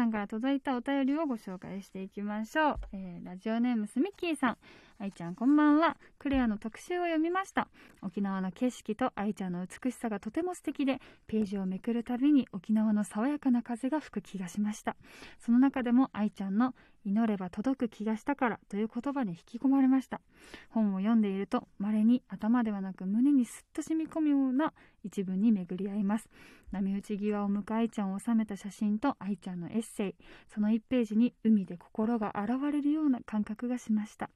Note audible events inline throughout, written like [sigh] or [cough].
さんから届いたお便りをご紹介していきましょう、えー、ラジオネームスミッキーさん。愛ちゃんこんばんは。クレアの特集を読みました。沖縄の景色と愛ちゃんの美しさがとても素敵でページをめくるたびに沖縄の爽やかな風が吹く気がしました。その中でも愛ちゃんの祈れば届く気がしたからという言葉に引き込まれました。本を読んでいると稀に頭ではなく胸にすっと染み込むような一文に巡り合います。波打ち際を向く愛ちゃんを収めた写真と愛ちゃんのエッセイ。その1ページに海で心が洗われるような感覚がしました。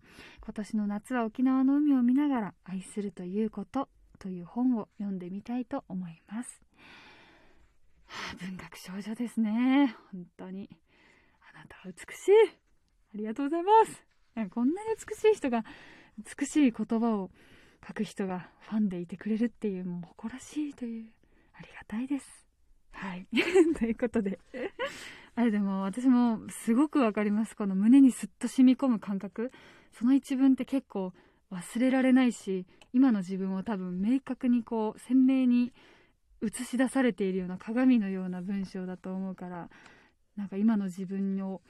今年の夏は沖縄の海を見ながら愛するということという本を読んでみたいと思います、はあ、文学少女ですね。本当に。あなたは美しい。ありがとうございます。こんなに美しい人が美しい言葉を書く人がファンでいてくれるっていうもう誇らしいという。ありがたいです。はい。[laughs] ということで。あれでも私もすごくわかります。この胸にすっと染み込む感覚。その一文って結構忘れられないし今の自分を多分明確にこう鮮明に映し出されているような鏡のような文章だと思うからなんか今の自分を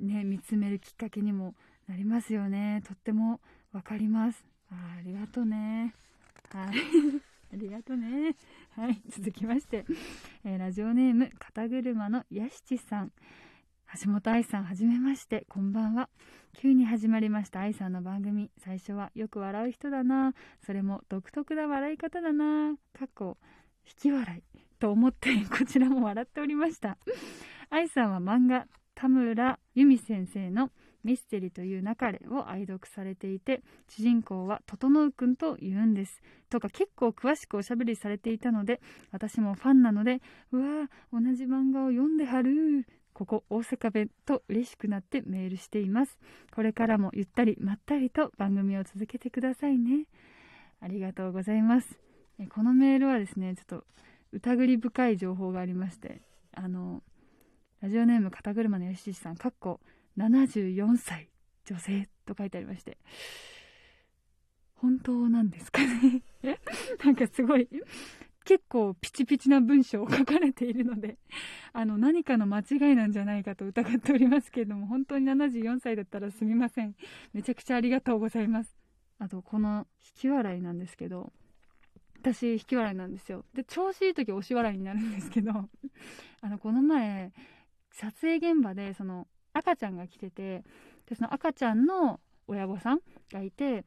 ね見つめるきっかけにもなりますよね。とっても分かります。あありがとうね。はい。[laughs] ありがとうねはい [laughs] 続きまして、えー、ラジオネーム肩車のやしちさん。橋本愛さんはじめまして。こんばんは。急に始まりました。愛さんの番組。最初はよく笑う人だな。それも独特な笑い方だな。かっこ引き笑い。と思ってこちらも笑っておりました。愛さんは漫画田村由美先生のミステリーという流れを愛読されていて主人公は整くんと言うんです。とか結構詳しくおしゃべりされていたので私もファンなのでうわ同じ漫画を読んではる。ここ大阪弁と嬉しくなってメールしています。これからもゆったりまったりと番組を続けてくださいね。ありがとうございます。このメールはですねちょっと疑り深い情報がありましてあのラジオネーム肩車のよしさん、かっこ74歳女性と書いてありまして、本当なんですかね [laughs] なんかすごい、結構ピチピチな文章を書かれているので、あの、何かの間違いなんじゃないかと疑っておりますけれども、本当に74歳だったらすみません。めちゃくちゃありがとうございます。あと、この引き笑いなんですけど、私、引き笑いなんですよ。で、調子いい時押し笑いになるんですけど、あの、この前、撮影現場でその赤ちゃんが来ててでその赤ちゃんの親御さんがいて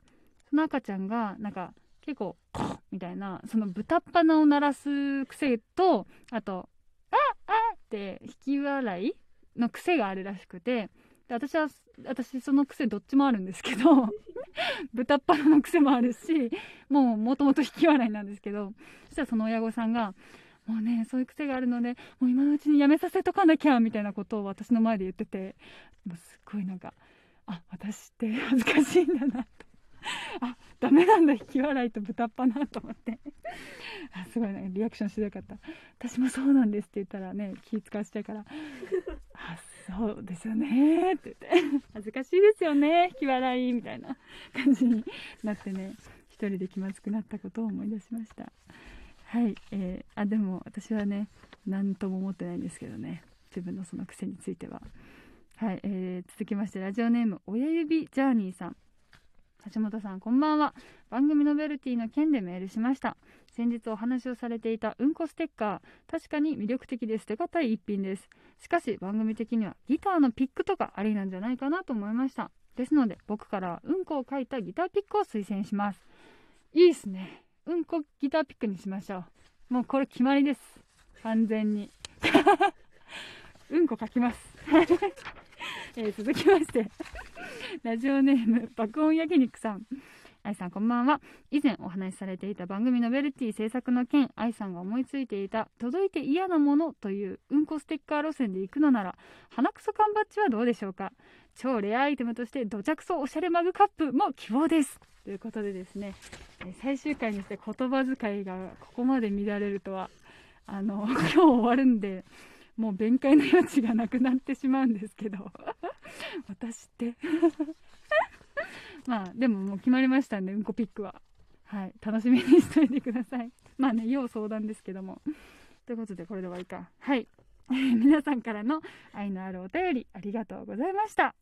その赤ちゃんがなんか結構コみたいなその豚っ鼻を鳴らす癖とあと「ああって引き笑いの癖があるらしくてで私は私その癖どっちもあるんですけど [laughs] 豚っ鼻の癖もあるしもうもともと引き笑いなんですけどそしたらその親御さんがもうねそういう癖があるのでもう今のうちにやめさせとかなきゃみたいなことを私の前で言っててもうすっごいなんかあ私って [laughs] 恥ずかしいんだなと。あダメなんだ引き笑いと豚っ鼻と思って。あすごいねリアクションしなかった。私もそうなんですって言ったらね気使わしちゃうから。あそうですよねって言って。恥ずかしいですよね引き笑いみたいな感じになってね一人で気まずくなったことを思い出しました。はい、えー、あでも私はね何とも思ってないんですけどね自分のその癖については。はい、えー、続きましてラジオネーム親指ジャーニーさん。橋本さんこんばんは。番組ノベルティの件でメールしました。先日お話をされていたうんこステッカー確かに魅力的で捨てがい一品です。しかし番組的にはギターのピックとかありなんじゃないかなと思いました。ですので僕からうんこを書いたギターピックを推薦します。いいっすね。うんこギターピックにしましょう。もうこれ決まりです。完全に。[laughs] うんこ書きます。[laughs] えー、続きましてラジオネーム爆音焼肉さん。愛さんこんばんは以前お話しされていた番組ノベルティ制作の件愛さんが思いついていた届いて嫌なものといううんこステッカー路線で行くのなら鼻くそ缶バッジはどうでしょうか？超レアアイテムとして土着そおしゃれマグカップも希望ですということでですね最終回にして言葉遣いがここまで乱れるとはあの [laughs] 今日終わるんでもう弁解の余地がなくなってしまうんですけど [laughs] 私って。[laughs] まあでももう決まりましたんでうんこピックは。はい楽しみにしといてください。まあね要相談ですけども。ということでこれで終わりか。はい。皆さんからの愛のあるお便りありがとうございました。